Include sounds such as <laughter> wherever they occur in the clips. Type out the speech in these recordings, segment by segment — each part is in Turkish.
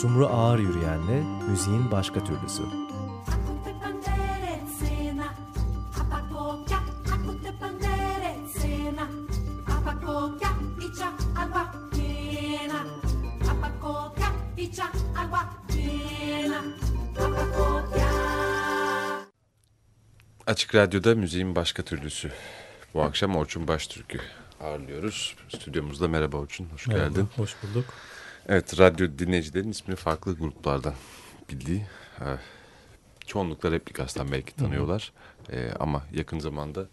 Sumru Ağır Yürüyen'le müziğin başka türlüsü. Açık Radyo'da müziğin başka türlüsü. Bu akşam Orçun Baştürk'ü ağırlıyoruz. Stüdyomuzda merhaba Orçun, hoş merhaba, geldin. Hoş bulduk. Evet, radyo dinleyicilerin ismini farklı gruplardan bildiği. E, çoğunlukla Replikas'tan belki tanıyorlar. E, ama yakın zamanda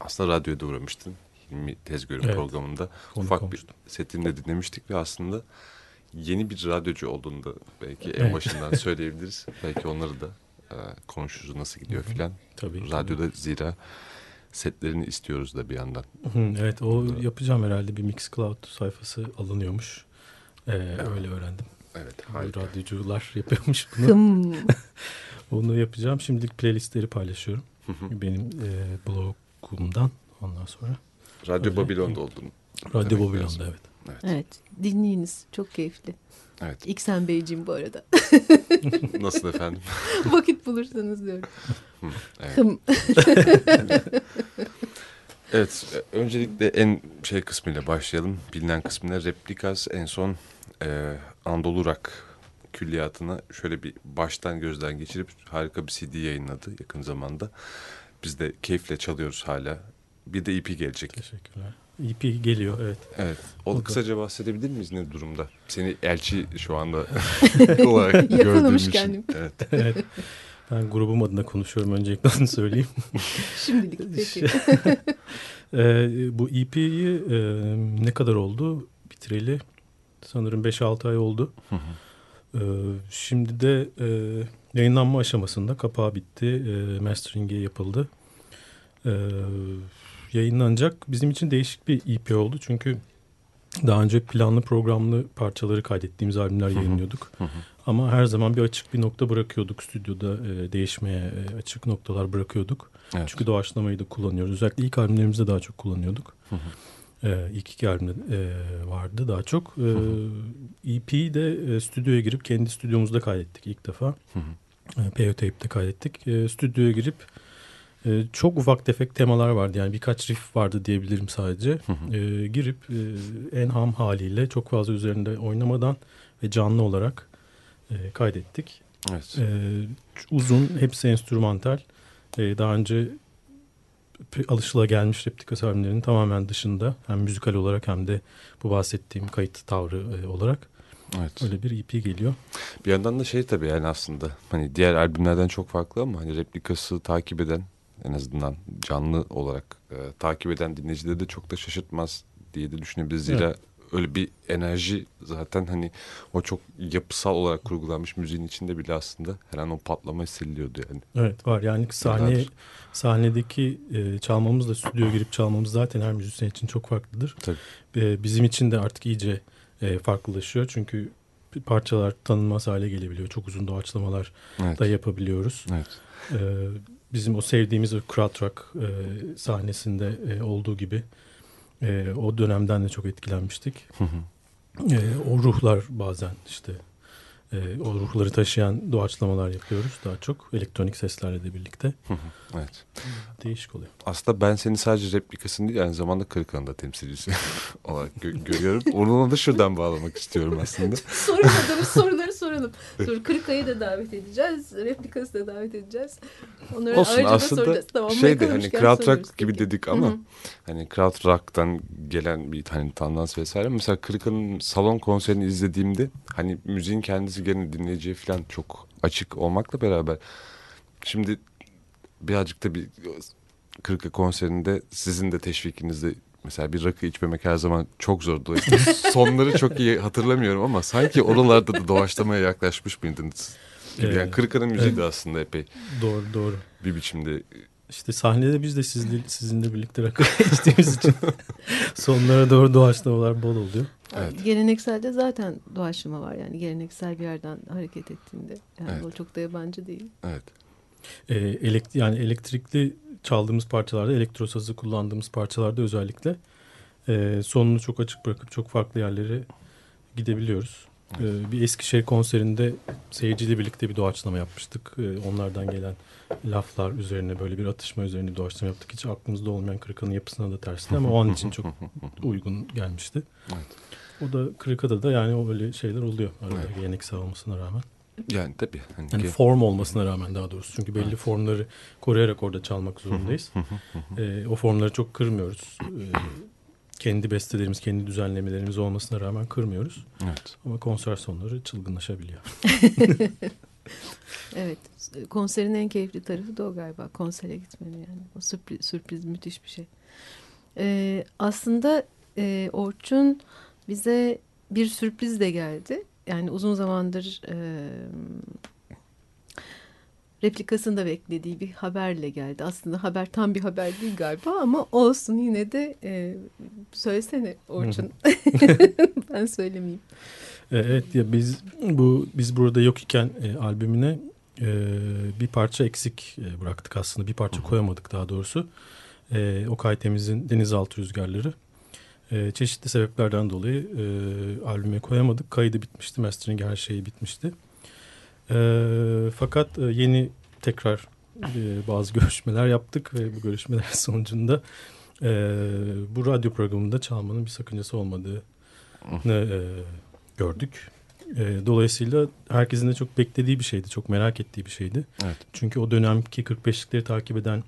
aslında radyoda uğramıştın. Hilmi Tezgör'ün evet. programında Konu ufak konuştum. bir setini de dinlemiştik ve aslında yeni bir radyocu olduğunu da belki en başından <laughs> söyleyebiliriz. belki onları da e, konuşuruz nasıl gidiyor filan. Tabii. Radyoda tabii. zira setlerini istiyoruz da bir yandan. evet o yapacağım herhalde bir Mixcloud sayfası alınıyormuş. Ee, evet. Öyle öğrendim. Evet. Harika. Radyocular yapıyormuş <laughs> bunu. Onu yapacağım. Şimdilik playlistleri paylaşıyorum. Benim e, blogumdan ondan sonra. Radyo Öyle. Babilon'da oldun. Radyo Babilon'da evet. evet. Evet. Dinleyiniz. Çok keyifli. Evet. İksen Beyciğim bu arada. <laughs> Nasıl efendim? <laughs> Vakit bulursanız diyorum. evet. Evet. Öncelikle en şey kısmıyla başlayalım. Bilinen kısmıyla Replikas en son e, Anadolu Rock külliyatına şöyle bir baştan gözden geçirip harika bir CD yayınladı yakın zamanda. Biz de keyifle çalıyoruz hala. Bir de EP gelecek. Teşekkürler. EP geliyor evet. Evet. O, o kısaca bahsedebilir miyiz ne durumda? Seni elçi şu anda <laughs> <laughs> olarak gördüğüm için. kendim. Evet. evet. Ben grubum adına konuşuyorum öncelikle onu söyleyeyim. <laughs> Şimdilik <laughs> peki. <laughs> e, bu EP'yi e, ne kadar oldu bitireli? Sanırım 5-6 ay oldu. E, şimdi de e, yayınlanma aşamasında kapağı bitti. E, mastering'i yapıldı. E, yayınlanacak. Bizim için değişik bir EP oldu. Çünkü daha önce planlı programlı parçaları kaydettiğimiz albümler yayınlıyorduk. Ama her zaman bir açık bir nokta bırakıyorduk stüdyoda e, değişmeye e, açık noktalar bırakıyorduk. Evet. Çünkü doğaçlamayı da kullanıyoruz. Özellikle ilk albümlerimizde daha çok kullanıyorduk. E, ilk iki albümde e, vardı daha çok. E, EP'yi de e, stüdyoya girip kendi stüdyomuzda kaydettik ilk defa. E, PO Tape'de kaydettik. E, stüdyoya girip e, çok ufak tefek temalar vardı yani birkaç riff vardı diyebilirim sadece. Hı hı. E, girip e, en ham haliyle çok fazla üzerinde oynamadan ve canlı olarak e, kaydettik. Evet. E, uzun, hepsi enstrümantal. E, daha önce alışılagelmiş replik albümlerinin tamamen dışında hem müzikal olarak hem de bu bahsettiğim kayıt tavrı e, olarak Evet. Öyle bir EP geliyor. Bir yandan da şey tabii yani aslında hani diğer albümlerden çok farklı ama hani replikası takip eden en azından canlı olarak e, takip eden dinleyicileri de çok da şaşırtmaz diye de düşünebiliriz. Zira evet. öyle bir enerji zaten hani o çok yapısal olarak kurgulanmış müziğin içinde bile aslında her an o patlama hissediliyordu yani. Evet var yani sahne sahnedeki e, çalmamızla stüdyoya girip çalmamız zaten her müzisyen için çok farklıdır. Tabii. E, bizim için de artık iyice e, farklılaşıyor çünkü parçalar tanınmaz hale gelebiliyor. Çok uzun doğaçlamalar evet. da yapabiliyoruz. Evet. E, bizim o sevdiğimiz o krautrock e, sahnesinde e, olduğu gibi e, o dönemden de çok etkilenmiştik. E, o ruhlar bazen işte e, o ruhları taşıyan doğaçlamalar yapıyoruz daha çok elektronik seslerle de birlikte. evet. Değişik oluyor. Aslında ben seni sadece replikasını değil aynı zamanda Kırıkan'da temsilcisi <laughs> olarak gö görüyorum. Onu da şuradan bağlamak istiyorum aslında. Sormadığımız soruları soralım. Sonra Kırıkay'ı da davet edeceğiz. Replikası da davet edeceğiz. Onları Olsun aslında tamam, şey de hani krautrock gibi dedik ama Hı -hı. hani krautrock'tan gelen bir hani tendans vesaire. Mesela Kırıkan'ın salon konserini izlediğimde hani müziğin kendisi gene dinleyiciye falan çok açık olmakla beraber şimdi birazcık da bir Kırık'a konserinde sizin de teşvikinizde mesela bir rakı içmemek her zaman çok zor. Dolayısıyla <laughs> sonları çok iyi hatırlamıyorum ama sanki oralarda da doğaçlamaya yaklaşmış mıydınız? Gibi. Yani Kırık'ın müziği evet. de aslında epey. Doğru doğru. Bir biçimde işte sahnede biz de sizle, sizinle birlikte rakı <laughs> içtiğimiz için <laughs> sonlara doğru doğaçlamalar bol oluyor. Evet. Gelenekselde zaten doğaçlama var yani geleneksel bir yerden hareket ettiğinde. Yani evet. o çok da yabancı değil. Evet. Ee, elekt yani elektrikli çaldığımız parçalarda, elektro sazı kullandığımız parçalarda özellikle e, sonunu çok açık bırakıp çok farklı yerlere gidebiliyoruz. Ee, bir Eskişehir konserinde seyirciyle birlikte bir doğaçlama yapmıştık. Ee, onlardan gelen laflar üzerine böyle bir atışma üzerine bir doğaçlama yaptık. Hiç aklımızda olmayan Kırıka'nın yapısına da tersine ama o an için çok <laughs> uygun gelmişti. Evet. O da Kırıka'da da yani o böyle şeyler oluyor arada evet. geleneksel olmasına rağmen. Yani tabii. Hani yani form olmasına rağmen daha doğrusu. Çünkü belli evet. formları koruyarak orada çalmak zorundayız. ee, o formları çok kırmıyoruz. Ee, kendi bestelerimiz, kendi düzenlemelerimiz olmasına rağmen kırmıyoruz. Evet. Ama konser sonları çılgınlaşabiliyor. <laughs> evet. Konserin en keyifli tarafı da o galiba. Konsere gitmenin yani. O sürpriz, sürpriz müthiş bir şey. Ee, aslında e, Orçun bize bir sürpriz de geldi. Yani uzun zamandır e, replikasında beklediği bir haberle geldi. Aslında haber tam bir haber değil galiba ama olsun yine de e, söylesene Orçun. <laughs> ben söylemeyeyim. E, evet ya biz bu biz burada yok iken e, albümüne e, bir parça eksik e, bıraktık aslında. Bir parça koyamadık daha doğrusu. E, Okay Temiz'in Denizaltı Rüzgarları. E, çeşitli sebeplerden dolayı e, albüme koyamadık. Kaydı bitmişti, mastering her şeyi bitmişti. E, fakat e, yeni tekrar e, bazı <laughs> görüşmeler yaptık ve bu görüşmeler <laughs> sonucunda e, bu radyo programında çalmanın bir sakıncası olmadığını e, gördük. E, dolayısıyla herkesin de çok beklediği bir şeydi, çok merak ettiği bir şeydi. Evet. Çünkü o dönemki 45'likleri takip eden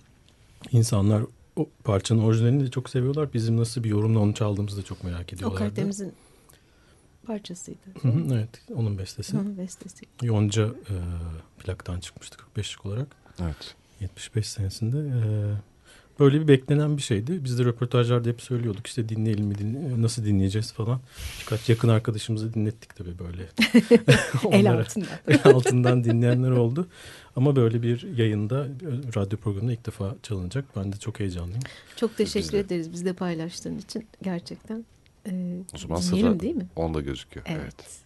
insanlar o parçanın orijinalini de çok seviyorlar. Bizim nasıl bir yorumla onu çaldığımızı da çok merak ediyorlardı. O Karadeniz'in parçasıydı. Evet, onun bestesi. Bestesi. Yonca e, plaktan çıkmıştı 45'lik olarak. Evet. 75 senesinde. E, böyle bir beklenen bir şeydi. Biz de röportajlarda hep söylüyorduk işte dinleyelim mi, dinle, nasıl dinleyeceğiz falan. Birkaç yakın arkadaşımızı dinlettik tabii böyle. <laughs> el altından. <laughs> el altından dinleyenler oldu. Ama böyle bir yayında, radyo programında ilk defa çalınacak. Ben de çok heyecanlıyım. Çok teşekkür Biz ederiz bizde paylaştığın için. Gerçekten ee, o zaman sıra değil mi? onda gözüküyor. Evet. evet.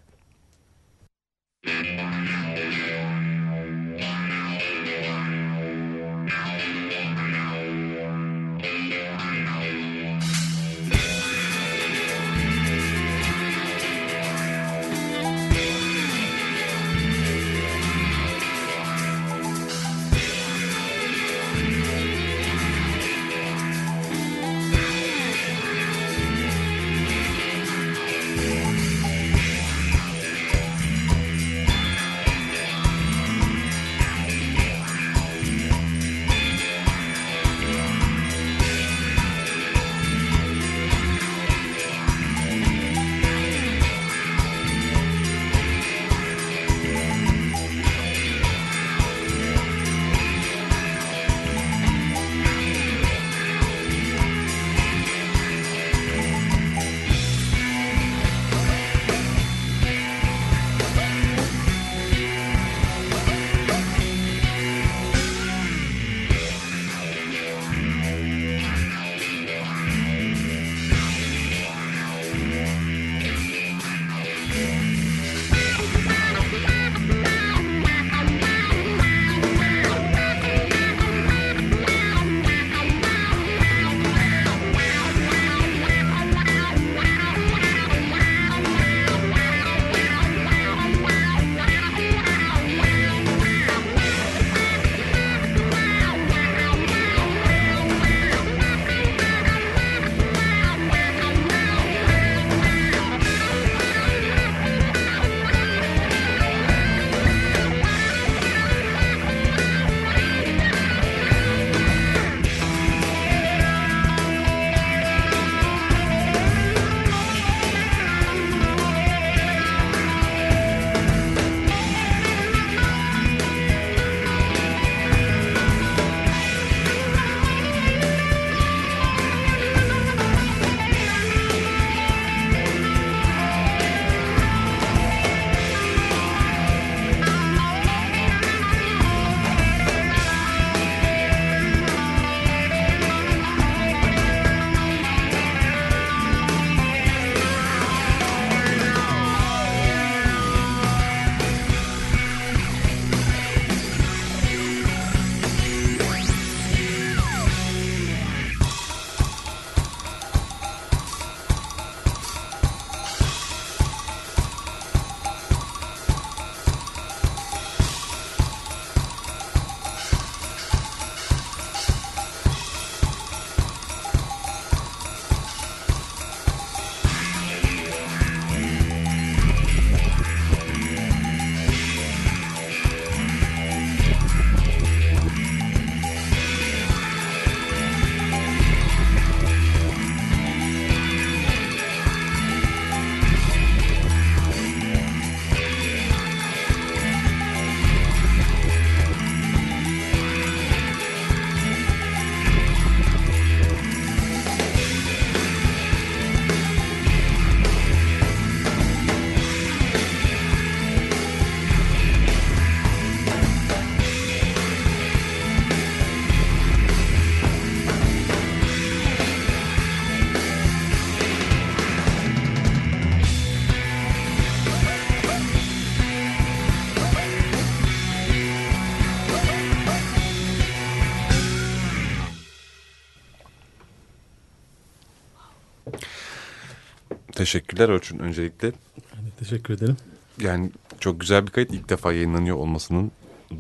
Teşekkürler Orçun öncelikle. Ben de teşekkür ederim. Yani çok güzel bir kayıt ilk defa yayınlanıyor olmasının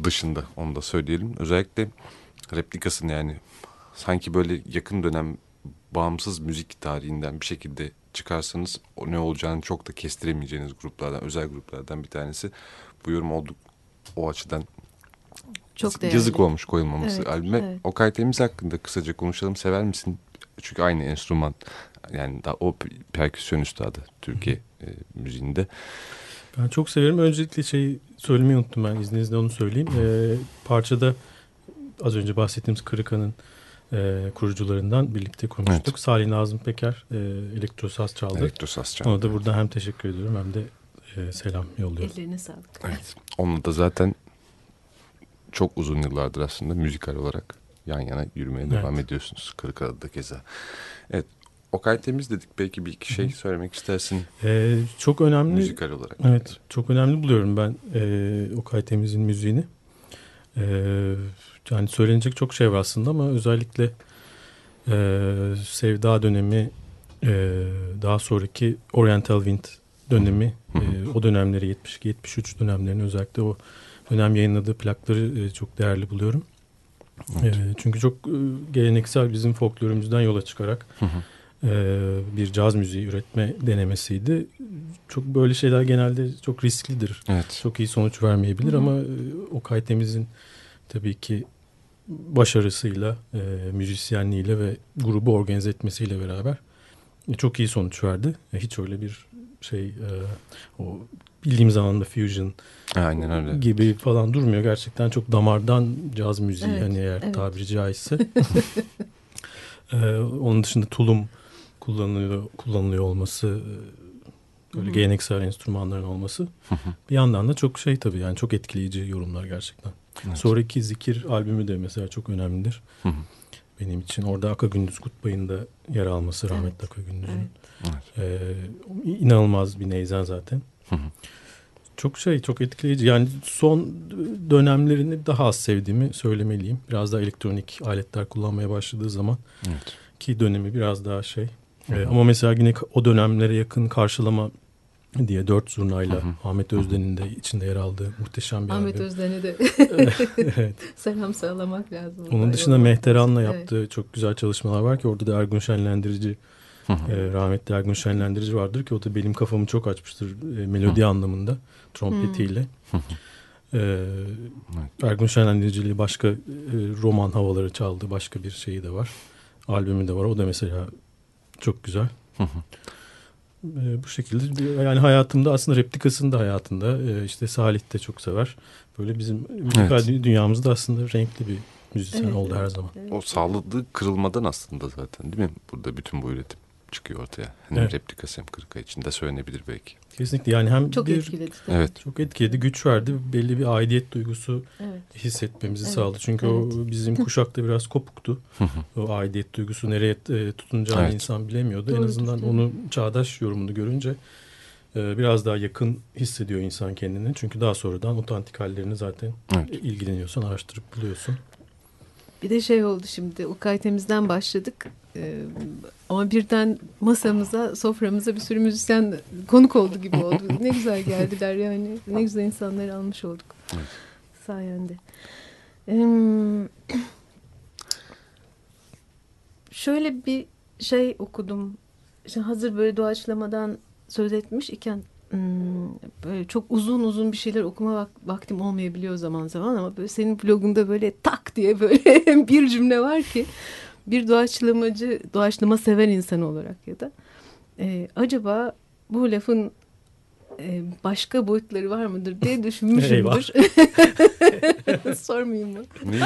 dışında onu da söyleyelim. Özellikle replikasını yani sanki böyle yakın dönem bağımsız müzik tarihinden bir şekilde çıkarsanız o ne olacağını çok da kestiremeyeceğiniz gruplardan, özel gruplardan bir tanesi. Bu yorum olduk o açıdan çok değerli. yazık olmuş koyulmaması evet, albüme. Evet. Okay Temiz hakkında kısaca konuşalım. Sever misin? Çünkü aynı enstrüman yani da o perküsyon üstadı Türkiye e, müziğinde. Ben çok severim. Öncelikle şey söylemeyi unuttum ben izninizle onu söyleyeyim. Ee, parçada az önce bahsettiğimiz Kırıkan'ın e, kurucularından birlikte konuştuk. Evet. Salih Nazım Peker e, elektrosaz çaldı. Elektrosaz çaldı. Ona da buradan hem teşekkür ediyorum hem de e, selam yolluyorum. Ellerine sağlık. Evet. Onunla da zaten çok uzun yıllardır aslında müzikal olarak yan yana yürümeye Evet. devam ediyorsunuz. Kırıkkale'de keza. Evet. Okay Temiz dedik. Belki bir iki şey söylemek istersin E, çok önemli. müzikal olarak. Evet, çok önemli buluyorum ben e, Okay Temiz'in müziğini. E, yani söylenecek çok şey var aslında ama özellikle e, Sevda dönemi, e, daha sonraki Oriental Wind dönemi, hı. e, o dönemleri 72-73 dönemlerini özellikle o dönem yayınladığı plakları e, çok değerli buluyorum. Evet. E, çünkü çok e, geleneksel bizim folklorumuzdan yola çıkarak Hı hı. e, bir caz müziği üretme denemesiydi. Çok böyle şeyler genelde çok risklidir. Evet. Çok iyi sonuç vermeyebilir Hı hı. ama e, Okay Temiz'in tabii ki başarısıyla, e, müzisyenliğiyle ve grubu organize etmesiyle beraber e, çok iyi sonuç verdi. Hiç öyle bir şey e, o bildiğimiz anlamda fusion Aynen öyle. gibi falan durmuyor. Gerçekten çok damardan caz müziği Evet, hani eğer evet. tabiri caizse. <laughs> Ee, onun dışında tulum kullanılıyor kullanılıyor olması e, böyle Hı hı. geleneksel enstrümanların olması bir yandan da çok şey tabii yani çok etkileyici yorumlar gerçekten. Evet. Sonraki Zikir albümü de mesela çok önemlidir. Hı hı. Benim için orada Aka Gündüz Kutbay'ın da yer alması rahmetli Evet, Aka Gündüz'ün. Evet. Evet. Ee, inanılmaz bir neyzen zaten. Hı <laughs> hı. Çok şey, çok etkileyici. Yani son dönemlerini daha az sevdiğimi söylemeliyim. Biraz daha elektronik aletler kullanmaya başladığı zaman Evet. ki dönemi biraz daha şey. Hı hı. Ee, ama mesela yine o dönemlere yakın karşılama diye dört zurnayla Hı hı. Ahmet Özden'in de içinde yer aldığı muhteşem bir Ahmet. Özden'e de <laughs> evet. <laughs> selam sağlamak lazım. Onun dışında Mehteran'la lazım. yaptığı çok güzel çalışmalar var ki orada da Ergun Şenlendirici Hı hı. e, rahmetli Ergun Şenlendirici vardır ki o da benim kafamı çok açmıştır e, melodi anlamında trompetiyle. E, Ergun Şenlendirici ile başka e, roman havaları çaldığı başka bir şeyi de var. Albümü de var. O da mesela çok güzel. Hı hı. E, bu şekilde yani hayatımda aslında replikasını da hayatında e, işte Salih de çok sever. Böyle bizim müzikal Evet. dü- dünyamızda aslında renkli bir müzisyen Evet, oldu her zaman. evet. O sağladığı kırılmadan aslında zaten değil mi? Burada bütün bu üretim çıkıyor ortaya. Hem Evet. replikası hem kırıka içinde söylenebilir belki. Kesinlikle yani hem Çok bir etkiledi. Evet. çok etkiledi, güç verdi, belli bir aidiyet duygusu Evet. hissetmemizi Evet, sağladı. Çünkü o bizim kuşakta biraz kopuktu. o aidiyet duygusu nereye e, tutunacağını Evet. insan bilemiyordu. en Doğrudur, azından tabii. onu çağdaş yorumunu görünce e, biraz daha yakın hissediyor insan kendini. Çünkü daha sonradan otantik hallerini zaten Evet. ilgileniyorsun, araştırıp buluyorsun. Bir de şey oldu şimdi Okay Temiz'den başladık. Ee, ama birden masamıza, soframıza bir sürü müzisyen konuk oldu gibi oldu. <laughs> Ne güzel geldiler yani. Ne güzel insanları almış olduk. Evet. Sayende. Ee, <clears throat> şöyle bir şey okudum. Şimdi hazır böyle doğaçlamadan söz etmiş iken hmm, böyle çok uzun uzun bir şeyler okuma vak- vaktim olmayabiliyor zaman zaman ama böyle senin blogunda böyle tak diye böyle <laughs> bir cümle var ki bir doğaçlamacı, doğaçlama seven insan olarak ya da e, acaba bu lafın e, başka boyutları var mıdır diye <laughs> düşünmüşümdür. <laughs> Sormayayım mı? Ne?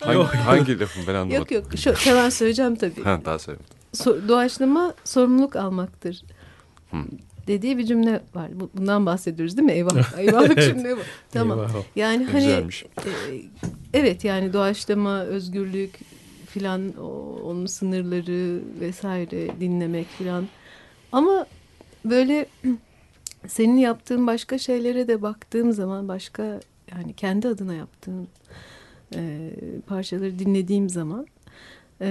Hangi, hangi lafın ben anlamadım. Yok yok. Şu, hemen söyleyeceğim tabii. Ha, daha söylemedim. So- doğaçlama sorumluluk almaktır. Hmm. Dediği bir cümle var. Bu- Bundan bahsediyoruz değil mi? Eyvah. <laughs> Eyvah cümle bu. Tamam. Eyvah. Yani hani Güzelmiş. e, evet yani doğaçlama, özgürlük filan onun sınırları vesaire dinlemek filan. Ama böyle <clears throat> senin yaptığın başka şeylere de baktığım zaman başka yani kendi adına yaptığın e, parçaları dinlediğim zaman e,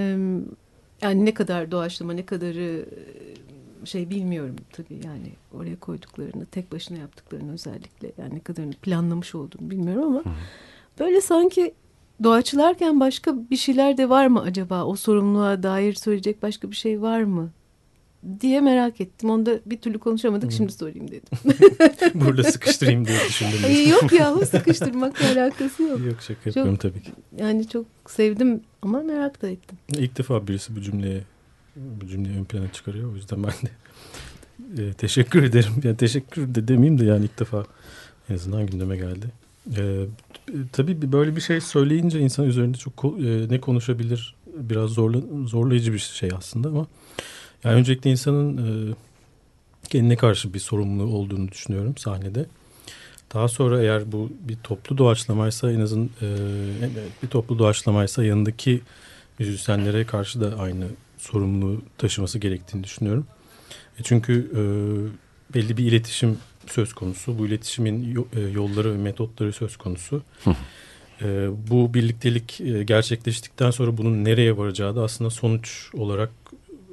yani ne kadar doğaçlama ne kadarı e, şey bilmiyorum tabii yani oraya koyduklarını tek başına yaptıklarını özellikle yani ne kadarını planlamış olduğunu bilmiyorum ama böyle sanki doğaçlarken başka bir şeyler de var mı acaba o sorumluluğa dair söyleyecek başka bir şey var mı diye merak ettim. Onda bir türlü konuşamadık. Şimdi sorayım dedim. <laughs> Burada sıkıştırayım diye düşündüm. Ay, yok yahu <laughs> sıkıştırmakla alakası yok. Yok şaka yapıyorum çok, tabii ki. Yani çok sevdim ama merak da ettim. İlk defa birisi bu cümleye bu cümleyi ön plana çıkarıyor. O yüzden ben de e, teşekkür ederim. Yani teşekkür de demeyeyim de yani ilk defa en azından gündeme geldi. E, tabii böyle bir şey söyleyince insan üzerinde çok e, ne konuşabilir biraz zorla, zorlayıcı bir şey aslında ama yani öncelikle insanın e, kendine karşı bir sorumluluğu olduğunu düşünüyorum sahnede. Daha sonra eğer bu bir toplu doğaçlamaysa en azından e, bir toplu doğaçlamaysa yanındaki müzisyenlere karşı da aynı sorumluluğu taşıması gerektiğini düşünüyorum. E çünkü e, belli bir iletişim söz konusu. Bu iletişimin e, yolları ve metotları söz konusu. e, bu birliktelik e, gerçekleştikten sonra bunun nereye varacağı da aslında sonuç olarak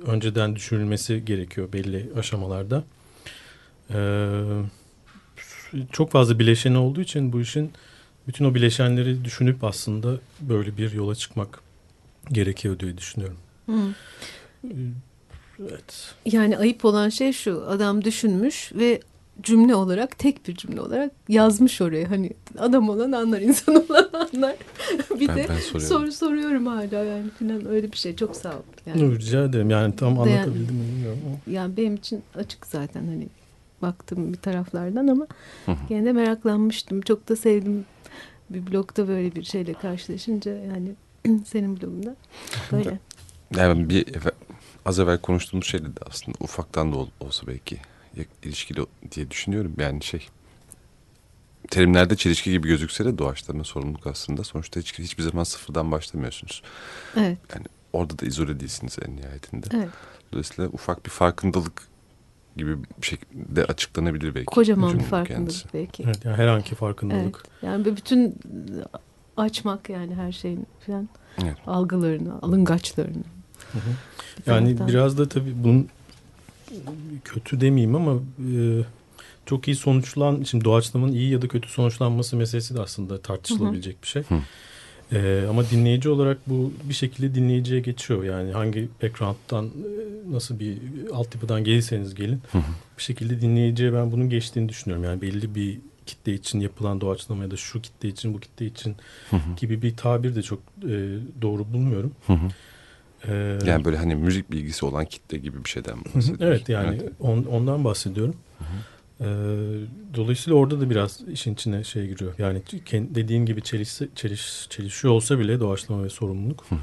önceden düşünülmesi gerekiyor belli aşamalarda. Ee, çok fazla bileşeni olduğu için bu işin bütün o bileşenleri düşünüp aslında böyle bir yola çıkmak gerekiyor diye düşünüyorum. Hı. Evet. Yani ayıp olan şey şu adam düşünmüş ve cümle olarak tek bir cümle olarak yazmış oraya. Hani adam olan anlar insan <laughs> olan anlar. <laughs> Bir ben, de ben soru soruyorum hala yani falan öyle bir şey. Çok sağ ol. Yani, Rica ederim. Yani tam anlatabildim mi bilmiyorum. Yani benim için açık zaten hani baktım bir taraflardan ama gene de meraklanmıştım. Çok da sevdim. Bir blogda böyle bir şeyle karşılaşınca yani <clears throat> senin blogunda böyle. Yani bir az evvel konuştuğumuz şey de aslında ufaktan da olsa belki ilişkili diye düşünüyorum. Yani şey terimlerde çelişki gibi gözükse de doğaçlama sorumluluk aslında. Sonuçta hiç, hiçbir zaman sıfırdan başlamıyorsunuz. Evet. Yani orada da izole değilsiniz en nihayetinde. Evet. Dolayısıyla ufak bir farkındalık gibi bir şekilde açıklanabilir belki. Kocaman bir farkındalık kendisi. belki. Evet, yani herhangi farkındalık. Evet. Yani bütün açmak yani her şeyin falan evet. algılarını, alıngaçlarını. Hı hı. Yani taraftan. biraz da tabii bunun kötü demeyeyim ama e, çok iyi sonuçlan şimdi doğaçlamanın iyi ya da kötü sonuçlanması meselesi de aslında tartışılabilecek hı hı. bir şey. Hı. Ee, ama dinleyici olarak bu bir şekilde dinleyiciye geçiyor. Yani hangi background'dan e, nasıl bir altyapıdan gelirseniz gelin hı hı. bir şekilde dinleyiciye ben bunun geçtiğini düşünüyorum. Yani belli bir kitle için yapılan doğaçlama ya da şu kitle için bu kitle için hı hı. gibi bir tabir de çok e, doğru bulmuyorum. Hı hı. Ee, yani böyle hani müzik bilgisi olan kitle gibi bir şeyden bahsediyorsun. evet yani evet. On, ondan bahsediyorum. Hı hı. Ee, dolayısıyla orada da biraz işin içine şey giriyor. Yani dediğin gibi çeliş, çeliş, çelişiyor olsa bile doğaçlama ve sorumluluk hı hı.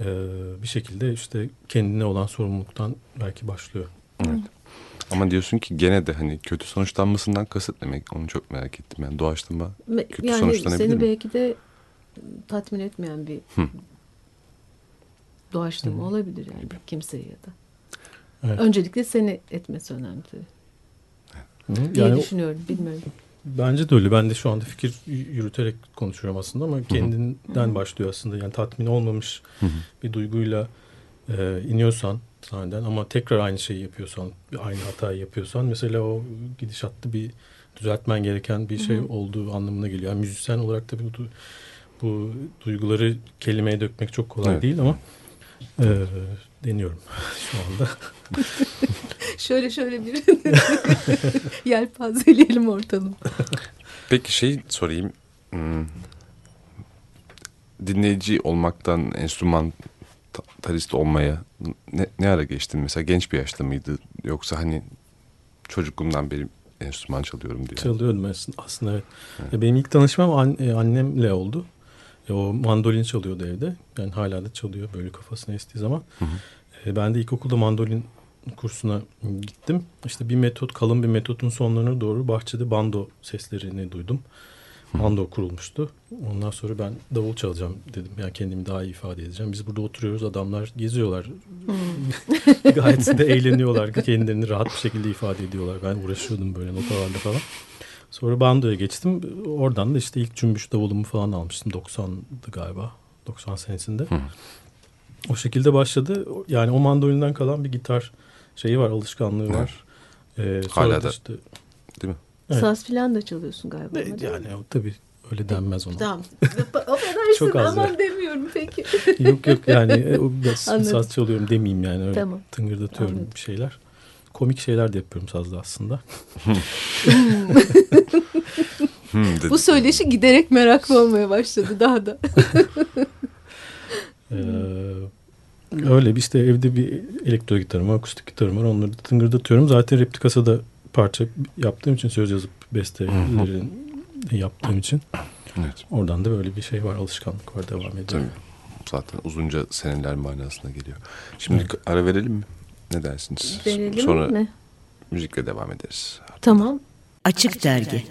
E, bir şekilde işte kendine olan sorumluluktan belki başlıyor. Evet. Ama diyorsun ki gene de hani kötü sonuçlanmasından kasıt demek onu çok merak ettim. Yani doğaçlama kötü yani sonuçlanabilir seni mi? belki de tatmin etmeyen bir Hı doğaçlama Hı. olabilir yani Gibi. kimseye ya da. Evet. Öncelikle seni etmesi önemli Hı. diye yani düşünüyorum bilmiyorum. Bence de öyle. Ben de şu anda fikir yürüterek konuşuyorum aslında ama kendinden Hı. başlıyor aslında. Yani tatmin olmamış Hı. bir duyguyla e, iniyorsan sahneden ama tekrar aynı şeyi yapıyorsan, aynı hatayı yapıyorsan mesela o gidişatlı bir düzeltmen gereken bir şey Hı. olduğu anlamına geliyor. Yani müzisyen olarak tabii bu, bu duyguları kelimeye dökmek çok kolay evet. değil ama ee, deniyorum <laughs> şu anda. <laughs> şöyle şöyle bir <laughs> yelpazeleyelim ortalım. Peki şey sorayım. Hmm. Dinleyici olmaktan enstrüman tarist olmaya ne, ne ara geçtin? Mesela genç bir yaşta mıydı? Yoksa hani çocukluğumdan beri enstrüman çalıyorum diye. Çalıyordum aslında, aslında evet. evet. Benim ilk tanışmam an, e, annemle oldu. E, o mandolin çalıyordu evde. Yani hala da çalıyor böyle kafasına estiği zaman. Hı hı. E, ben de ilkokulda mandolin kursuna gittim. İşte bir metot, kalın bir metotun sonlarına doğru bahçede bando seslerini duydum. Bando kurulmuştu. Ondan sonra ben davul çalacağım dedim. Yani kendimi daha iyi ifade edeceğim. Biz burada oturuyoruz. Adamlar geziyorlar. <laughs> Gayet de <laughs> eğleniyorlar. Kendilerini rahat bir şekilde ifade ediyorlar. Ben uğraşıyordum böyle notalarla falan. Sonra bandoya geçtim. Oradan da işte ilk cümbüş davulumu falan almıştım. 90'dı galiba. 90 senesinde. Hı. O şekilde başladı. Yani o mandolinden kalan bir gitar şeyi var, alışkanlığı var. Ee, Hala da. Işte, değil mi? Evet. Saz filan da çalıyorsun galiba. Evet, yani o, tabii öyle denmez ona. Tamam. Affedersin <laughs> Çok az aman ya. demiyorum peki. yok yok yani e, saz çalıyorum demeyeyim yani öyle tamam. tıngırdatıyorum Anladım. bir şeyler. Komik şeyler de yapıyorum sazda aslında. hmm, <laughs> Bu söyleşi giderek meraklı olmaya başladı daha da. <laughs> ee, öyle bir işte evde bir elektro gitarım var, akustik gitarım var. Onları da tıngırdatıyorum. Zaten replikası da parça yaptığım için söz yazıp bestelerin yaptığım için. Evet. Oradan da böyle bir şey var, alışkanlık var, devam ediyor. Tabii. Zaten uzunca seneler manasına geliyor. Şimdi evet. ara verelim mi? Ne dersiniz? Verelim Sonra mi? müzikle devam ederiz. Tamam. Açık Dergi.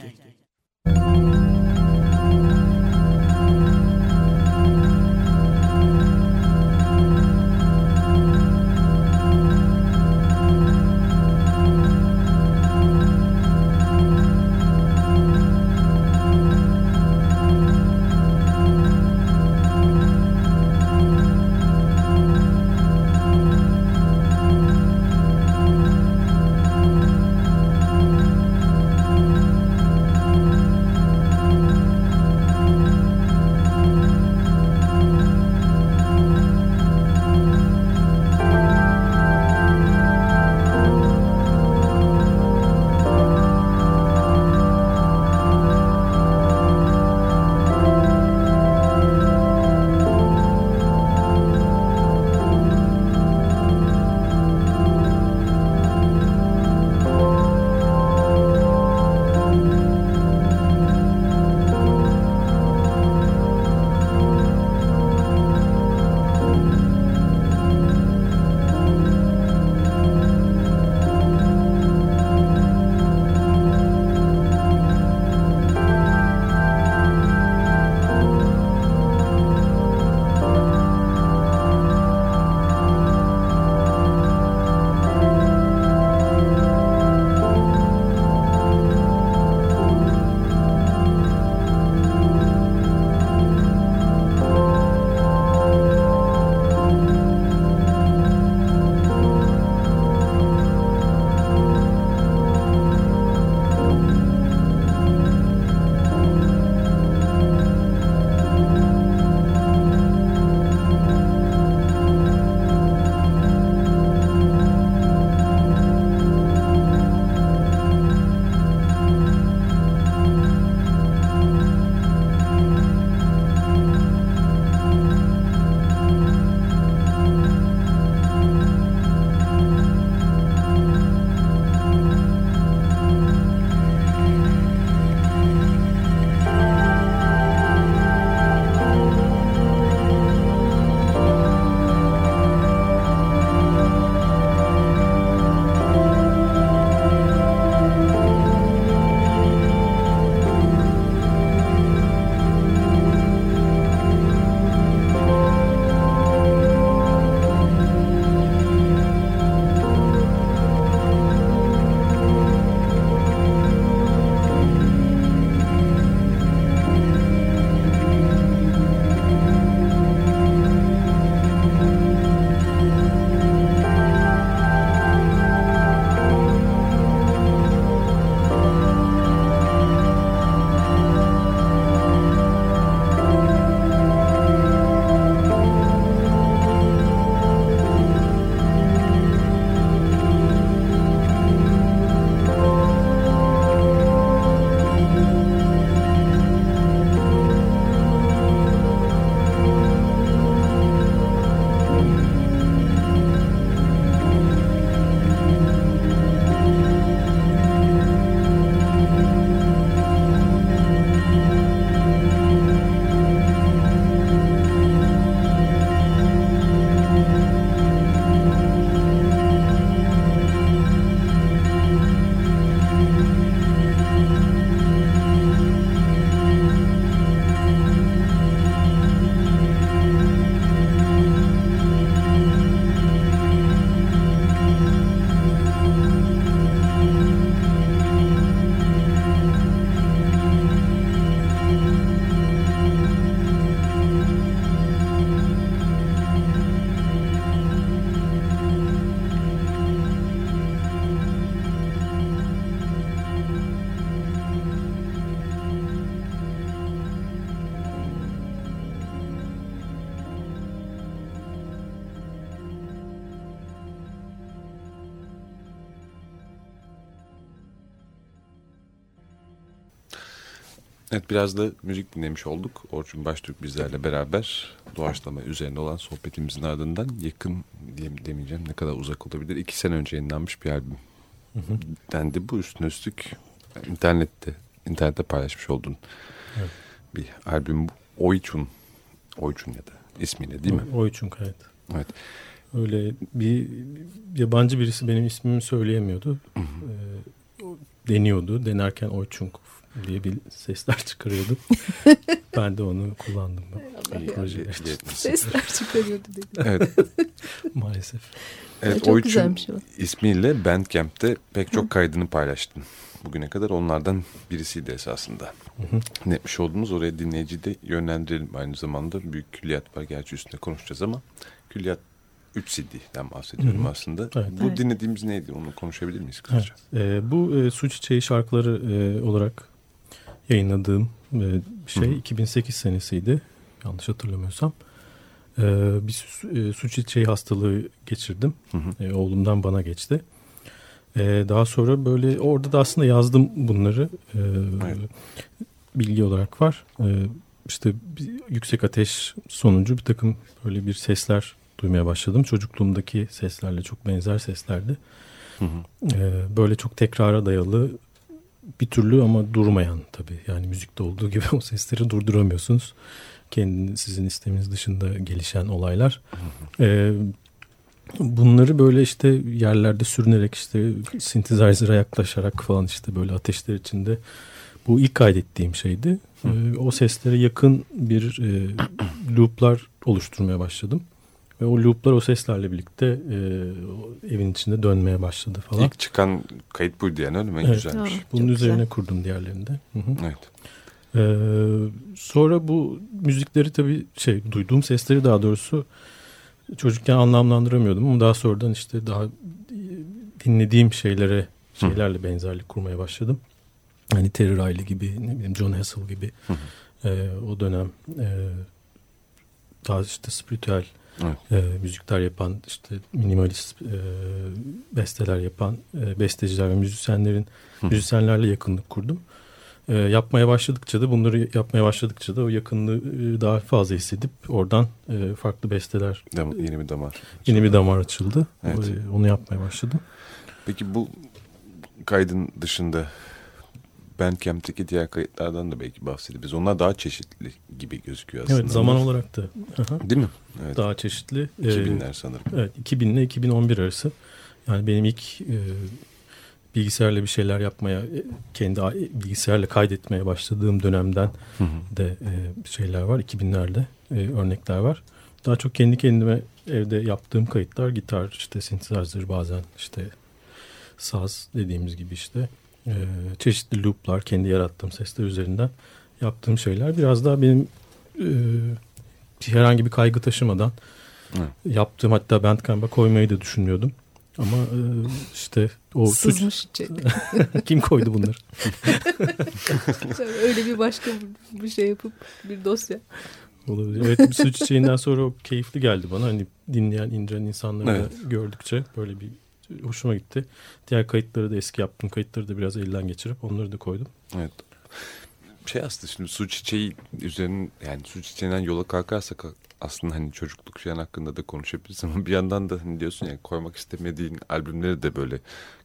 Evet biraz da müzik dinlemiş olduk. Orçun Baştürk bizlerle beraber doğaçlama üzerine olan sohbetimizin ardından yakın demeyeceğim ne kadar uzak olabilir. iki sene önce yayınlanmış bir albüm hı hı. dendi. Bu üstüne üstlük internette internette paylaşmış oldun evet. bir albüm Oyçun Oyçun ya da ismiyle değil mi? Oyçun evet. Evet. Öyle bir yabancı birisi benim ismimi söyleyemiyordu. Hı hı. Ee, deniyordu. Denerken Oyçunk diye bir sesler çıkarıyordu. <laughs> ben de onu kullandım. Sesler çıkarıyordu dedi. Evet. <laughs> Maalesef. Evet, çok güzelmiş o. ismiyle Bandcamp'te pek çok kaydını paylaştın. Bugüne kadar onlardan birisiydi esasında. Hı Netmiş olduğumuz oraya dinleyici de yönlendirelim aynı zamanda. Büyük külliyat var gerçi üstünde konuşacağız ama külliyat 3 CD'den bahsediyorum Hı-hı. aslında. Evet. Bu evet. dinlediğimiz neydi? Onu konuşabilir miyiz kısaca? Evet. E, bu e, Su Çiçeği şarkıları e, olarak yayınladığım e, şey Hı-hı. 2008 senesiydi. Yanlış hatırlamıyorsam. E, bir e, su çiçeği hastalığı geçirdim. E, oğlumdan bana geçti. E, daha sonra böyle orada da aslında yazdım bunları. E, evet. Bilgi olarak var. E, işte yüksek ateş sonucu bir takım böyle bir sesler duymaya başladım. Çocukluğumdaki seslerle çok benzer seslerdi. Hı hı. Böyle çok tekrara dayalı bir türlü ama durmayan tabii. Yani müzikte olduğu gibi <laughs> o sesleri durduramıyorsunuz. Kendi sizin isteminiz dışında gelişen olaylar. Ee, bunları böyle işte yerlerde sürünerek işte synthesizer'a yaklaşarak falan işte böyle ateşler içinde bu ilk kaydettiğim şeydi. Ee, o seslere yakın bir e, looplar oluşturmaya başladım. Ve o looplar o seslerle birlikte e, evin içinde dönmeye başladı falan. İlk çıkan kayıt buydu yani öyle mi? Evet. Güzelmiş. Tamam, Bunun üzerine güzel. kurdum diğerlerinde. Hı -hı. Evet. Ee, sonra bu müzikleri tabii şey duyduğum sesleri daha doğrusu çocukken anlamlandıramıyordum ama daha sonradan işte daha dinlediğim şeylere şeylerle Hı. benzerlik kurmaya başladım. Hani Terry Riley gibi, ne bileyim John Hassel gibi Hı. E, o dönem e, daha işte spiritüel Evet. E, müzikler yapan, işte minimalist e, besteler yapan e, besteciler ve müzisyenlerin Hı. müzisyenlerle yakınlık kurdum. E, yapmaya başladıkça da bunları yapmaya başladıkça da o yakınlığı e, daha fazla hissedip oradan e, farklı besteler Dam yeni bir damar yeni bir damar açıldı. Evet. O, onu yapmaya başladım. Peki bu kaydın dışında Bandcamp'teki diğer kayıtlardan da belki bahsedebiliriz. Onlar daha çeşitli gibi gözüküyor aslında. Evet zaman olarak da. Değil mi? Evet. Daha çeşitli. 2000'ler ee, sanırım. Evet 2000 ile 2011 arası. Yani benim ilk e, bilgisayarla bir şeyler yapmaya, e, kendi bilgisayarla kaydetmeye başladığım dönemden hı hı. de e, şeyler var. 2000'lerde e, örnekler var. Daha çok kendi kendime evde yaptığım kayıtlar gitar, işte synthesizer bazen işte saz dediğimiz gibi işte e, çeşitli looplar, kendi yarattığım sesler üzerinden yaptığım şeyler biraz daha benim e, herhangi bir kaygı taşımadan Hı. yaptığım hatta Bandcamp'a koymayı da düşünmüyordum. Ama e, işte o Sızmış suç... <laughs> Kim koydu bunları? <laughs> Öyle bir başka bir şey yapıp bir dosya. Olabilir. Evet bir su çiçeğinden sonra o keyifli geldi bana. Hani dinleyen, indiren insanları evet. gördükçe böyle bir hoşuma gitti. Diğer kayıtları da eski yaptım. Kayıtları da biraz elden geçirip onları da koydum. Evet. Şey aslında şimdi su çiçeği üzerine yani su çiçeğinden yola kalkarsak aslında hani çocukluk şeyin hakkında da konuşabiliriz ama bir yandan da hani diyorsun yani koymak istemediğin albümleri de böyle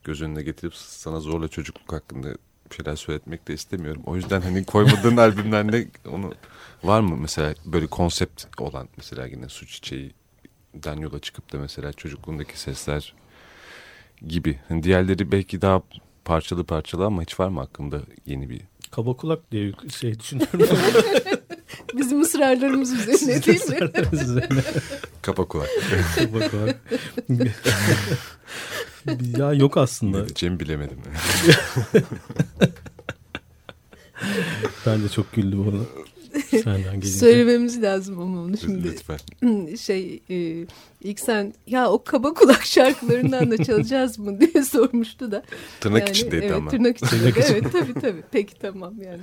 göz önüne getirip sana zorla çocukluk hakkında bir şeyler söyletmek de istemiyorum. O yüzden hani koymadığın <laughs> albümlerinde onu var mı mesela böyle konsept olan mesela yine su çiçeğinden yola çıkıp da mesela çocukluğundaki sesler gibi. Yani diğerleri belki daha parçalı parçalı ama hiç var mı hakkında yeni bir... Kaba kulak diye şey düşünüyorum. <laughs> Bizim ısrarlarımız üzerine değil mi? üzerine. Kaba kulak. Kaba kulak. ya yok aslında. Ne diyeceğimi bilemedim. <laughs> ben de çok güldüm ona. Senden Söylememiz lazım ama onu şimdi. Lütfen. <clears throat> Şey e, İlk sen ya o kaba kulak <laughs> şarkılarından da çalacağız mı diye <laughs> sormuştu da. Tırnak yani, içindeydi evet, ama. Tırnak içindeydi evet tabii tabii. Peki tamam yani.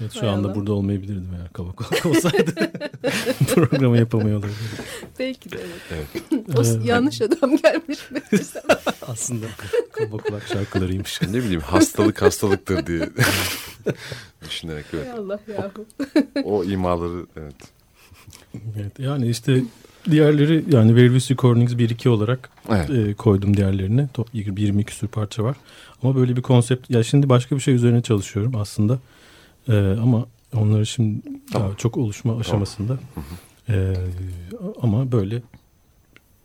Evet şu Hay anda Allah. burada olmayabilirdim eğer kaba kulak <laughs> olsaydı. Programı yapamıyor olabilirdim. Belki de evet. evet. o ee, yanlış adam gelmiş mi? Aslında kaba kulak şarkılarıymış. ne bileyim hastalık hastalıktır diye düşünerek evet. Hay Allah yahu. o imaları evet. Evet yani işte diğerleri yani Various Recordings 1-2 olarak evet. e, koydum diğerlerine. Top 20 küsur parça var. Ama böyle bir konsept. Ya şimdi başka bir şey üzerine çalışıyorum aslında. E, ama onları şimdi tamam. daha çok oluşma aşamasında. Tamam. E, ama böyle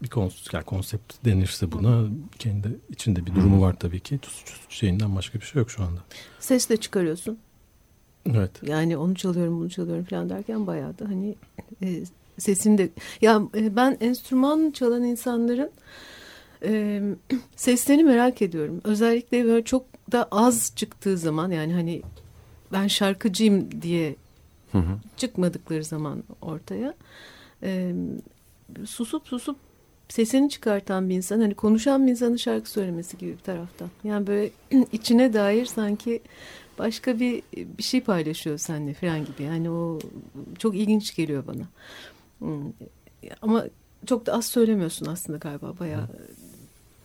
bir konsept, yani konsept denirse buna kendi içinde bir durumu var tabii ki. Şeyinden başka bir şey yok şu anda. Ses de çıkarıyorsun. Evet. Yani onu çalıyorum bunu çalıyorum falan derken bayağı da hani e, sesini de ya e, ben enstrüman çalan insanların e, seslerini merak ediyorum. Özellikle böyle çok da az çıktığı zaman yani hani ben şarkıcıyım diye hı hı. çıkmadıkları zaman ortaya e, susup susup sesini çıkartan bir insan hani konuşan bir insanın şarkı söylemesi gibi bir taraftan. Yani böyle <clears throat> içine dair sanki başka bir bir şey paylaşıyor seninle falan gibi. Yani o çok ilginç geliyor bana. Hmm. Ama çok da az söylemiyorsun aslında galiba. Bayağı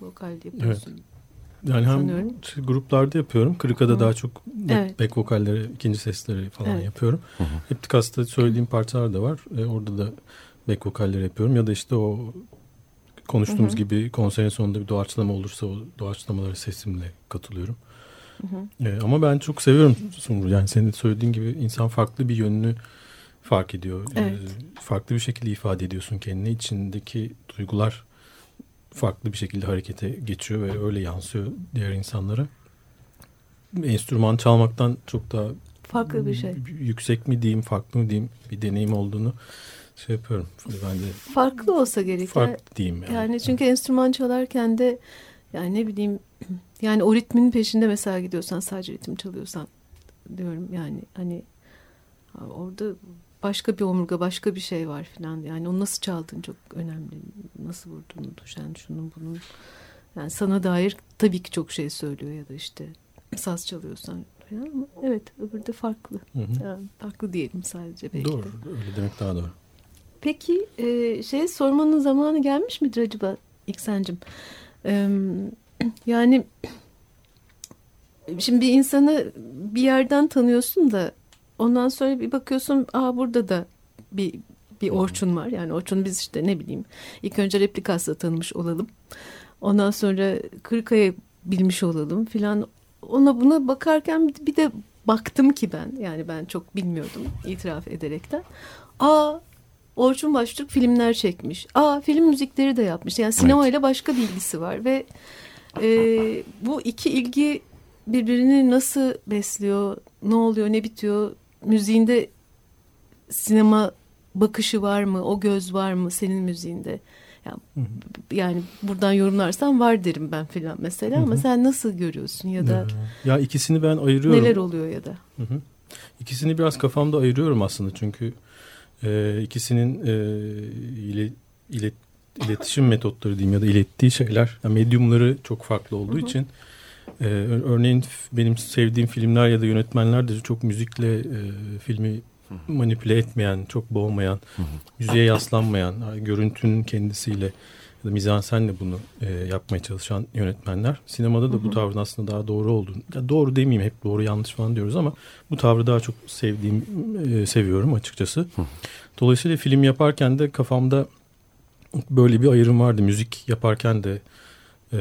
vokal yapıyorsun. Evet. Yani hem sanıyorum. gruplarda yapıyorum. Kırıka'da Hı. daha çok evet. back vokalleri, ikinci sesleri falan evet. yapıyorum. Heptikas'ta söylediğim parçalar da var. E, orada da back vokalleri yapıyorum. Ya da işte o konuştuğumuz hı hı. gibi konserin sonunda bir doğaçlama olursa o doğaçlamaları sesimle katılıyorum. Hı hı. E, ama ben çok seviyorum Sumru. Yani senin söylediğin gibi insan farklı bir yönünü fark ediyor. Ee, evet. E, farklı bir şekilde ifade ediyorsun kendini. İçindeki duygular farklı bir şekilde harekete geçiyor ve öyle yansıyor diğer insanlara. Enstrüman çalmaktan çok daha farklı bir şey. Yüksek mi diyeyim, farklı mı diyeyim bir deneyim olduğunu şey yapıyorum. Ben de farklı olsa gerek. Farklı diyeyim yani. Yani çünkü enstrüman çalarken de yani ne bileyim <clears throat> yani o ritmin peşinde mesela gidiyorsan sadece ritim çalıyorsan diyorum yani hani orada başka bir omurga başka bir şey var falan yani onu nasıl çaldın çok önemli. Nasıl vurdun düşen şunun bunun yani sana dair tabii ki çok şey söylüyor ya da işte saz çalıyorsan falan ama evet öbürü de farklı. Hı hı. Yani farklı diyelim sadece belki doğru öyle demek daha doğru. Peki e, şey sormanın zamanı gelmiş midir acaba İksen'cim e, <clears throat> yani şimdi bir insanı bir yerden tanıyorsun da ondan sonra bir bakıyorsun aa burada da bir bir Orçun var. Yani Orçun biz işte ne bileyim ilk önce replikasla tanımış olalım. Ondan sonra Kırkaya bilmiş olalım filan. Ona buna bakarken bir de baktım ki ben yani ben çok bilmiyordum itiraf ederekten. Aa Orçun Baştürk filmler çekmiş. Aa film müzikleri de yapmış. Yani sinema ile başka bir ilgisi var ve e, bu iki ilgi birbirini nasıl besliyor, ne oluyor, ne bitiyor müziğinde sinema bakışı var mı? O göz var mı senin müziğinde? Yani, yani buradan yorumlarsan var derim ben filan mesela ama sen nasıl görüyorsun ya da ya ikisini ben ayırıyorum. Neler oluyor ya da? Hı hı. İkisini biraz kafamda ayırıyorum aslında çünkü e, ikisinin e, ile, ilet, iletişim <laughs> metotları diyeyim ya da ilettiği şeyler yani medyumları çok farklı olduğu hı hı. için ee, örneğin benim sevdiğim filmler ya da yönetmenler de çok müzikle e, filmi manipüle etmeyen, çok boğmayan, müziğe yaslanmayan, görüntünün kendisiyle ya da mizansenle bunu e, yapmaya çalışan yönetmenler. Sinemada da bu tavrın aslında daha doğru olduğunu, ya doğru demeyeyim hep doğru yanlış falan diyoruz ama bu tavrı daha çok sevdiğim, e, seviyorum açıkçası. Dolayısıyla film yaparken de kafamda böyle bir ayrım vardı. Müzik yaparken de ee,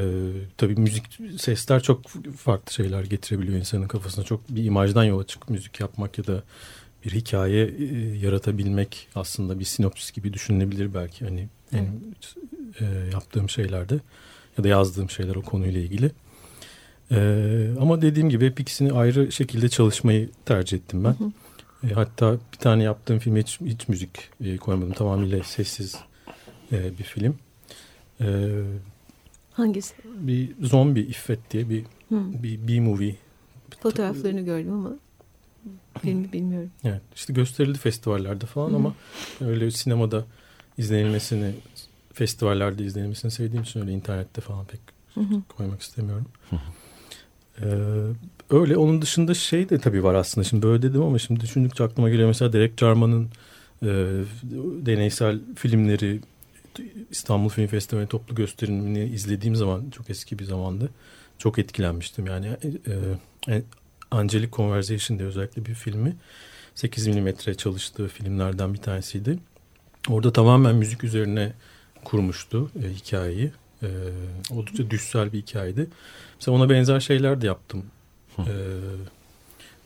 tabii müzik sesler çok farklı şeyler getirebiliyor insanın kafasına. Çok bir imajdan yola çıkıp müzik yapmak ya da bir hikaye e, yaratabilmek aslında bir sinopsis gibi düşünülebilir belki. Hani en e, yaptığım şeylerde ya da yazdığım şeyler o konuyla ilgili. E, ama dediğim gibi hep ikisini ayrı şekilde çalışmayı tercih ettim ben. Hı hı. E, hatta bir tane yaptığım filme hiç, hiç müzik e, koymadım. Tamamıyla sessiz e, bir film. E, Hangisi? Bir zombi İffet diye bir hmm. bir B-movie. Fotoğraflarını gördüm ama filmi bilmiyorum. Evet işte gösterildi festivallerde falan hmm. ama öyle sinemada izlenilmesini festivallerde izlenmesini sevdiğim için öyle internette falan pek hı hı. koymak istemiyorum. Hı hı. Ee, öyle onun dışında şey de tabii var aslında. Şimdi böyle dedim ama şimdi düşündükçe aklıma geliyor mesela Derek Jarman'ın e, deneysel filmleri İstanbul Film Festivali toplu gösterimini izlediğim zaman çok eski bir zamandı. Çok etkilenmiştim. Yani e, e, Angelic Conversation diye özellikle bir filmi 8 milimetre çalıştığı filmlerden bir tanesiydi. Orada tamamen müzik üzerine kurmuştu e, hikayeyi. E, oldukça düşsel bir hikayeydi. Mesela ona benzer şeyler de yaptım. E,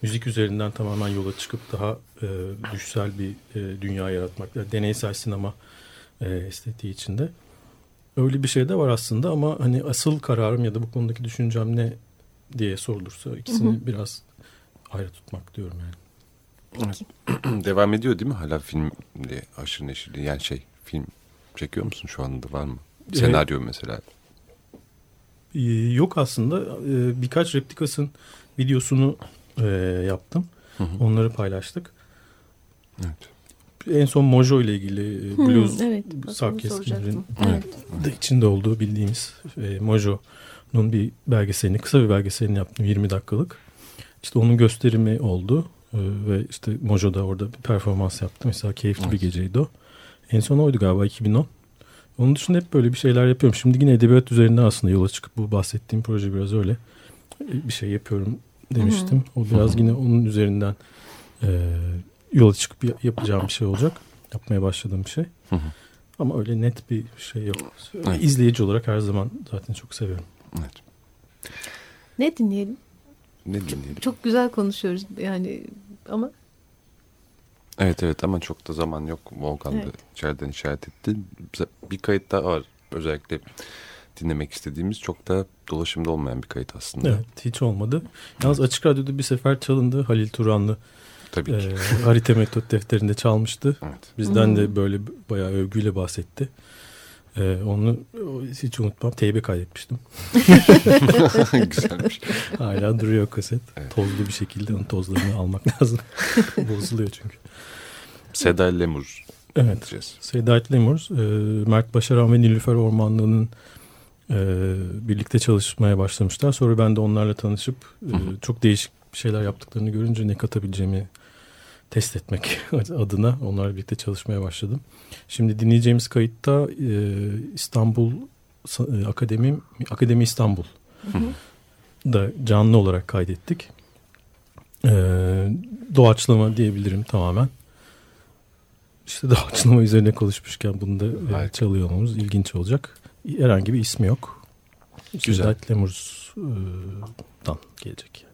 müzik üzerinden tamamen yola çıkıp daha e, düşsel bir e, dünya yaratmak. Yani deneysel sinema e, estetiği içinde. Öyle bir şey de var aslında ama hani asıl kararım ya da bu konudaki düşüncem ne diye sorulursa ikisini hı hı. biraz ayrı tutmak diyorum yani. Evet. <clears throat> Devam ediyor değil mi hala film diye aşırı neşirli yani şey film çekiyor musun şu anda var mı? Senaryo evet. mesela. Ee, yok aslında ee, birkaç replikasın videosunu e, yaptım. Hı hı. Onları paylaştık. Evet. En son Mojo ile ilgili e, blues evet, Sarkeskin'in evet. de içinde olduğu bildiğimiz e, Mojo'nun bir belgeselini, kısa bir belgeselini yaptım 20 dakikalık. İşte onun gösterimi oldu e, ve işte Mojo'da orada bir performans yaptı. Mesela keyifli evet. bir geceydi o. En son oydu galiba 2010. Onun dışında hep böyle bir şeyler yapıyorum. Şimdi yine edebiyat üzerinden aslında yola çıkıp bu bahsettiğim proje biraz öyle bir şey yapıyorum demiştim. Hı hı. O biraz yine onun üzerinden e, yola çıkıp yapacağım bir şey olacak. Yapmaya başladığım bir şey. Hı hı. Ama öyle net bir şey yok. Evet. İzleyici olarak her zaman zaten çok seviyorum. Evet. Ne dinleyelim? Ne dinleyelim? Çok güzel konuşuyoruz yani ama Evet evet ama çok da zaman yok. Volkan evet. da içeriden işaret etti. Bir kayıt daha var. Özellikle dinlemek istediğimiz çok da dolaşımda olmayan bir kayıt aslında. Evet hiç olmadı. Yalnız Açık Radyo'da bir sefer çalındı. Halil Turanlı Tabii ki. E, harita metot defterinde çalmıştı. Evet. Bizden hmm. de böyle bayağı övgüyle bahsetti. E, onu hiç unutmam. Teybe kaydetmiştim. <laughs> Güzelmiş. <laughs> Hala duruyor kaset. Evet. Tozlu bir şekilde onun tozlarını almak <laughs> lazım. Bozuluyor çünkü. Seda Lemur. Evet. Diyeceğiz. Seda Lemur, e, Mert Başaran ve Nilüfer Ormanlı'nın e, birlikte çalışmaya başlamışlar. Sonra ben de onlarla tanışıp e, çok değişik şeyler yaptıklarını görünce ne katabileceğimi test etmek <laughs> adına onlarla birlikte çalışmaya başladım. Şimdi dinleyeceğimiz kayıtta e, İstanbul e, Akademi Akademi İstanbul da canlı olarak kaydettik. E, doğaçlama diyebilirim tamamen. İşte doğaçlama üzerine konuşmuşken bunu da e, çalıyor olmamız ilginç olacak. Herhangi bir ismi yok. Güzel. Sedat Lemur'dan gelecek.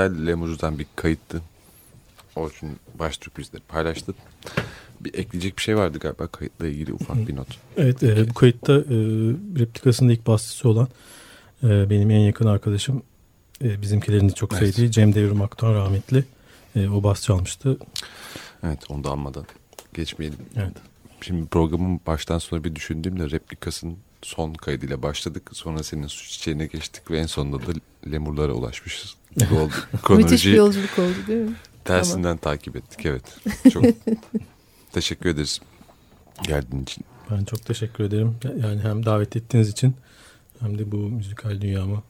Evet, Seda Lemur'dan bir kayıttı. Orçun Baştürk bizde paylaştı. Bir ekleyecek bir şey vardı galiba kayıtla ilgili ufak bir not. Evet, e, bu kayıtta e, replikasında ilk bastısı olan e, benim en yakın arkadaşım e, bizimkilerin de çok evet. sevdiği Cem Devrim Aktan rahmetli. E, o bas çalmıştı. Evet, onu da almadan geçmeyelim. Evet. Şimdi programın baştan sona bir düşündüğümde replikasının son kaydıyla başladık. Sonra senin suç çiçeğine geçtik ve en sonunda da lemurlara ulaşmışız. Bu oldu. <laughs> Müthiş bir yolculuk oldu değil mi? Tersinden tamam. takip ettik evet. <laughs> Çok teşekkür ederiz geldiğin için. Ben çok teşekkür ederim. Yani hem davet ettiğiniz için hem de bu müzikal dünyamı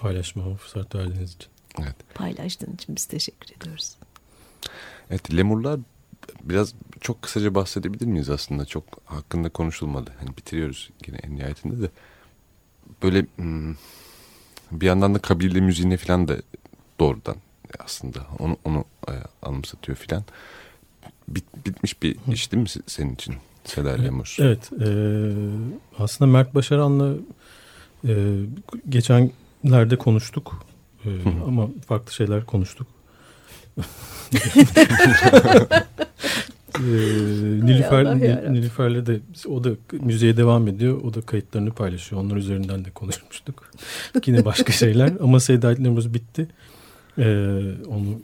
paylaşmama fırsat verdiğiniz için. Evet. Paylaştığın için biz teşekkür ediyoruz. Evet lemurlar biraz çok kısaca bahsedebilir miyiz aslında? Çok hakkında konuşulmadı. Hani bitiriyoruz yine en nihayetinde de. Böyle hmm, bir yandan da kabile müziğine falan da doğrudan aslında onu onu e, anımsatıyor filan. Bit, bitmiş bir iş değil mi senin için Seda Lemur? Evet. E, aslında Mert Başaran'la e, geçenlerde konuştuk. E, ama farklı şeyler konuştuk. <laughs> ee, Nilüfer, Nilüfer'le de o da müziğe devam ediyor. O da kayıtlarını paylaşıyor. Onlar üzerinden de konuşmuştuk. Yine başka şeyler. Ama Seda Lemur bitti. Ee, onu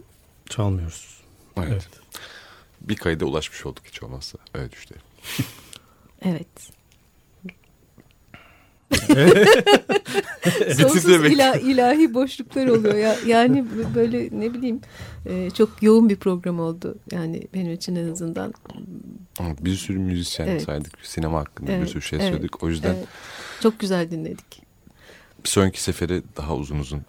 çalmıyoruz. Evet. evet. Bir kayda ulaşmış olduk hiç olmazsa. Evet işte. evet. <laughs> Sonsuz ila, ilahi boşluklar oluyor ya. Yani böyle ne bileyim e, çok yoğun bir program oldu. Yani benim için en azından. Bir sürü müzisyen evet. saydık. Sinema hakkında evet. bir sürü şey evet. söyledik. O yüzden. Evet. Çok güzel dinledik. Sonraki sefere daha uzun uzun.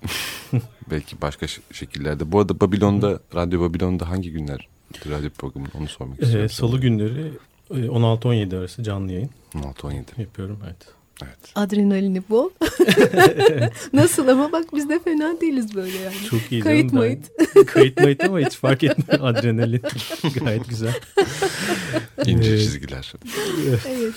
<laughs> Belki başka şekillerde. Bu arada Babilon'da, Radyo Babilon'da hangi günler radyo programı onu sormak istiyorum. Ee, Salı günleri 16-17 arası canlı yayın. 16-17. Yapıyorum evet. Evet. Adrenalini bol. <laughs> Nasıl ama bak biz de fena değiliz böyle yani. Çok iyi. Kayıt mayıt. Kayıt mayıt ama hiç fark etmiyor. Adrenalin <laughs> gayet güzel. İnce çizgiler. evet.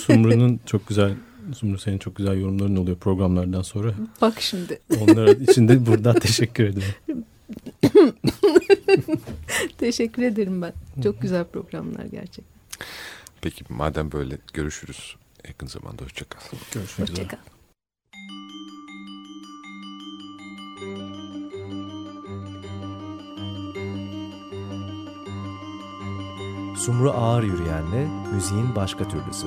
Sumru'nun çok güzel Sumru senin çok güzel yorumların oluyor programlardan sonra. Bak şimdi. Onlar için de buradan <laughs> teşekkür ederim. <laughs> teşekkür ederim ben. Çok güzel programlar gerçekten. Peki madem böyle görüşürüz yakın zamanda. Hoşçakal. Görüşmek üzere. Hoşçakal. Sumru Ağır Yürüyen'le müziğin başka türlüsü.